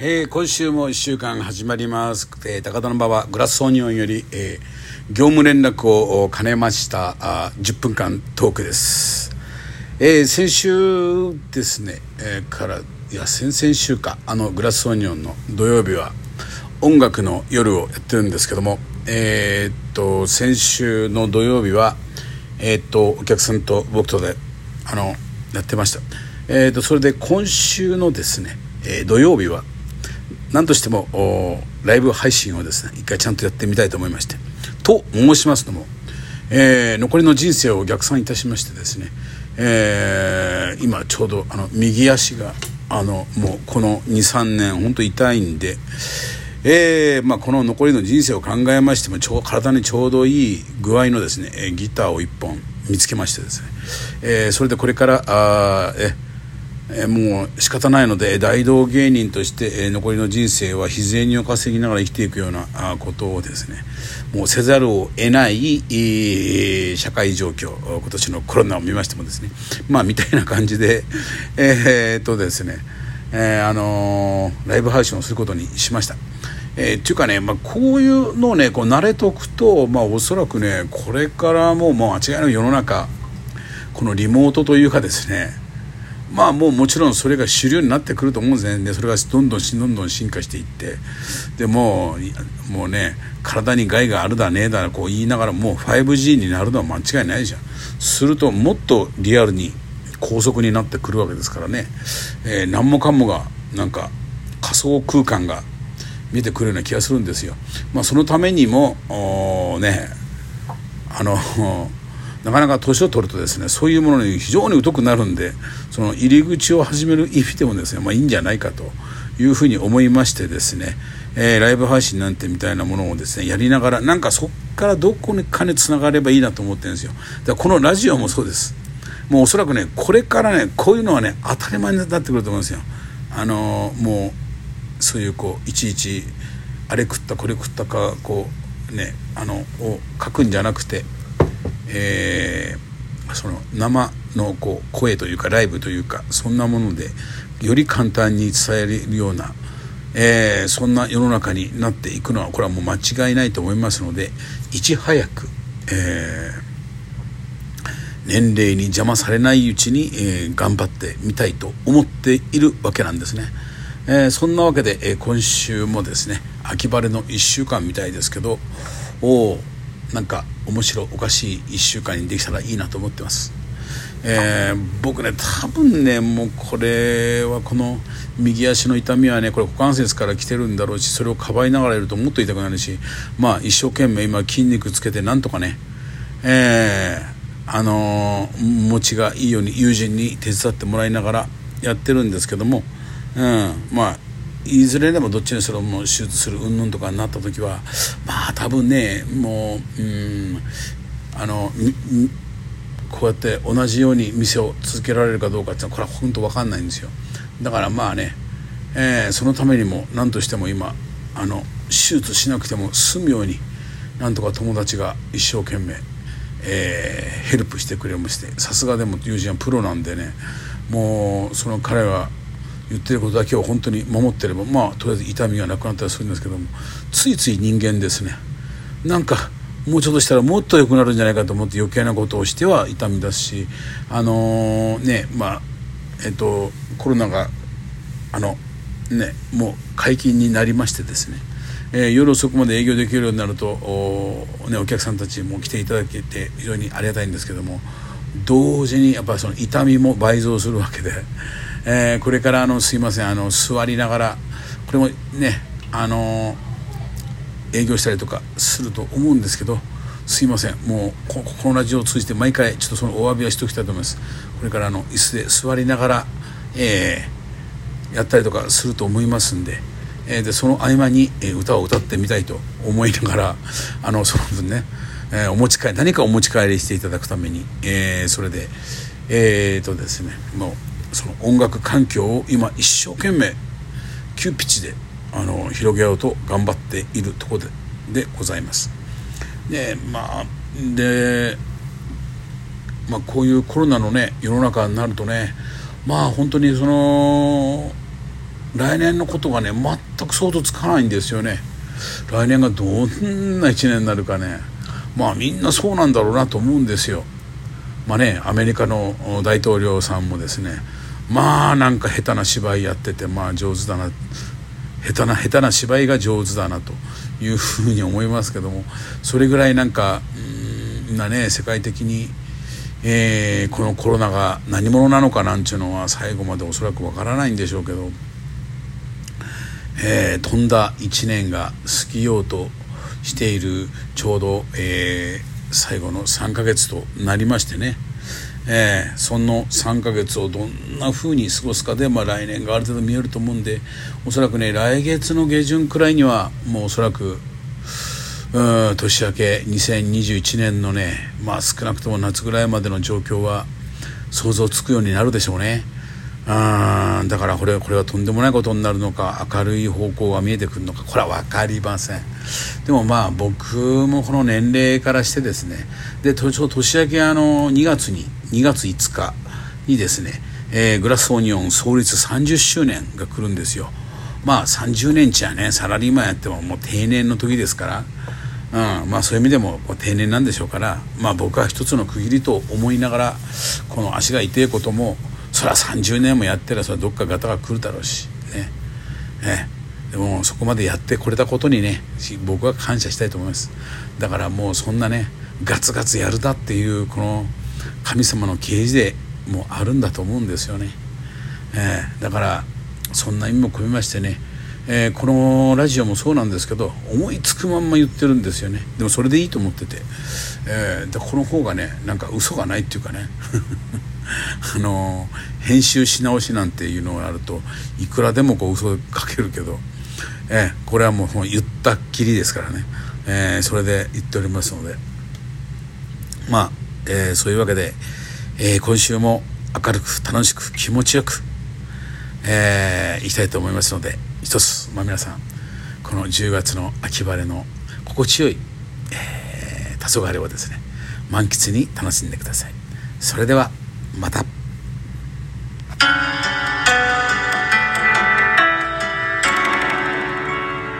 えー、今週も1週間始まります、えー高田馬場グラスオニオンより、えー業務連絡を兼ねましたあ10分間トークです、えー先週ですね、えーからいや先々週かあのグラスオニオンの土曜日は音楽の夜をやってるんですけどもえーっと先週の土曜日はえーっとお客さんと僕とであのやってました。えーっとそれで今週のですね、えー土曜日は何としてもライブ配信をですね一回ちゃんとやってみたいと思いまして。と申しますのも、えー残りの人生を逆算いたしましてですね、えー今ちょうどあの右足があのもうこの23年本当痛いんで、えーまあ、この残りの人生を考えましてもちょ体にちょうどいい具合のですね、ギターを1本見つけましてですね、えそれでこれからあえもう仕方ないので大道芸人として、え残りの人生は日銭を稼ぎながら生きていくようなあことをですねもうせざるを得ない、え社会状況今年のコロナを見ましてもですねまあみたいな感じでえーっとですね、えーあのーライブ配信をすることにしました。えーっていうかね、まあ、こういうのをねこう慣れとくと、まあ、おそらくねこれからももう間違いなく世の中このリモートというかですねまあもうもちろんそれが主流になってくると思うんですね。でそれがどんどんどんどん進化していって。でもうもうね体に害があるだねえだこう言いながらもう 5G になるのは間違いないじゃん。するともっとリアルに高速になってくるわけですからね、えー何もかもがなんか仮想空間が見えてくるような気がするんですよ。まあそのためにもねあのなかなか年を取るとですねそういうものに非常に疎くなるんでその入り口を始める意味でもですね、まあ、いいんじゃないかというふうに思いましてですね、えーライブ配信なんてみたいなものをですねやりながらなんかそっからどこにかねつながればいいなと思ってるんですよ。だからこのラジオもそうです。もうおそらくねこれからねこういうのはね当たり前になってくると思うんですよ。あのーもうそういうこういちいちあれ食ったこれ食ったかこうねあのを書くんじゃなくてえーその生のこう声というかライブというかそんなものでより簡単に伝えるような、えーそんな世の中になっていくのはこれはもう間違いないと思いますのでいち早く、えー年齢に邪魔されないうちに、えー頑張ってみたいと思っているわけなんですね。えーそんなわけで、えー今週もですね秋晴れの1週間みたいですけどおーなんか面白おかしい1週間にできたらいいなと思ってます。えー僕ね多分ねもうこれはこの右足の痛みはねこれ股関節から来てるんだろうしそれをかばいながらいるともっと痛くなるしまあ一生懸命今筋肉つけてなんとかねえーあのー持ちがいいように友人に手伝ってもらいながらやってるんですけども、うん、まあいずれでもどっちにしろもう手術する云々とかになった時はまあ多分ねもううんあのこうやって同じように店を続けられるかどうかっていうのはこれは本当分かんないんですよ。だからまあね、えーそのためにも何としても今あの手術しなくても済むようになんとか友達が一生懸命、えーヘルプしてくれましてさすがでも友人はプロなんでねもうその彼は言ってることだけを本当に守ってればまあとりあえず痛みがなくなったりするんですけどもついつい人間ですね。なんかもうちょっとしたらもっと良くなるんじゃないかと思って余計なことをしては痛み出すしあのーねまあえっとコロナがあのねもう解禁になりましてですね、えー夜遅くまで営業できるようになるとお,、ね、お客さんたちも来ていただけて非常にありがたいんですけども同時にやっぱりその痛みも倍増するわけで、えーこれからあのすいませんあの座りながらこれもねあの営業したりとかすると思うんですけどすいませんもうここのラジオを通じて毎回ちょっとそのお詫びはしておきたいと思います。これからあの椅子で座りながら、えーやったりとかすると思いますんで,、えーでその合間に、え歌を歌ってみたいと思いながらあのその分ね、えーお持ち帰り何かお持ち帰りしていただくために、えそれでえーとですねもうその音楽環境を今一生懸命急ピッチであの広げようと頑張っているところででございます。でまあでまあ、こういうコロナのね世の中になるとねまあ本当にその来年のことがね全く想像つかないんですよね。来年がどんな1年になるかね。まあみんなそうなんだろうなと思うんですよ。まあねアメリカの大統領さんもですねまあなんか下手な芝居やっててまあ上手だな。下手な下手な芝居が上手だなというふうに思いますけどもそれぐらいなんかうんなね世界的に、えー、このコロナが何者なのかなんちゅうのは最後までおそらくわからないんでしょうけど、えー、飛んだ1年が過ぎようとしているちょうど、えー、最後の3ヶ月となりましてねえー、その3ヶ月をどんな風に過ごすかで、まあ、来年がある程度見えると思うんでおそらくね来月の下旬くらいにはもうおそらくうん年明け2021年のね、まあ、少なくとも夏ぐらいまでの状況は想像つくようになるでしょうね。あだからこれこれはとんでもないことになるのか明るい方向が見えてくるのかこれは分かりません。でもまあ僕もこの年齢からしてですねで年明けあの2月に2月5日にですね、えー、グラスオニオン創立30周年が来るんですよ。まあ30年ちはねサラリーマンやってももう定年の時ですから。うん、まあそういう意味でも定年なんでしょうから、まあ、僕は一つの区切りと思いながらこの足が痛いこともそれは30年もやってらそれどっかガタが来るだろうしね。ねでもそこまでやってこれたことにね僕は感謝したいと思います。だからもうそんなねガツガツやるだっていうこの神様の啓示でもあるんだと思うんですよね、えー、だからそんな意味も込めましてね、えー、このラジオもそうなんですけど思いつくまんま言ってるんですよね。でもそれでいいと思ってて、えー、でこの方がねなんか嘘がないっていうかね。あの編集し直しなんていうのがあるといくらでもこう嘘かけるけど、えー、これはもう言ったっきりですからね、えー、それで言っておりますので。まあ、えー、そういうわけで、えー、今週も明るく楽しく気持ちよく、えー、いきたいと思いますので一つ、まあ、皆さんこの10月の秋晴れの心地よい、えー、黄昏をですね満喫に楽しんでください。それでは。また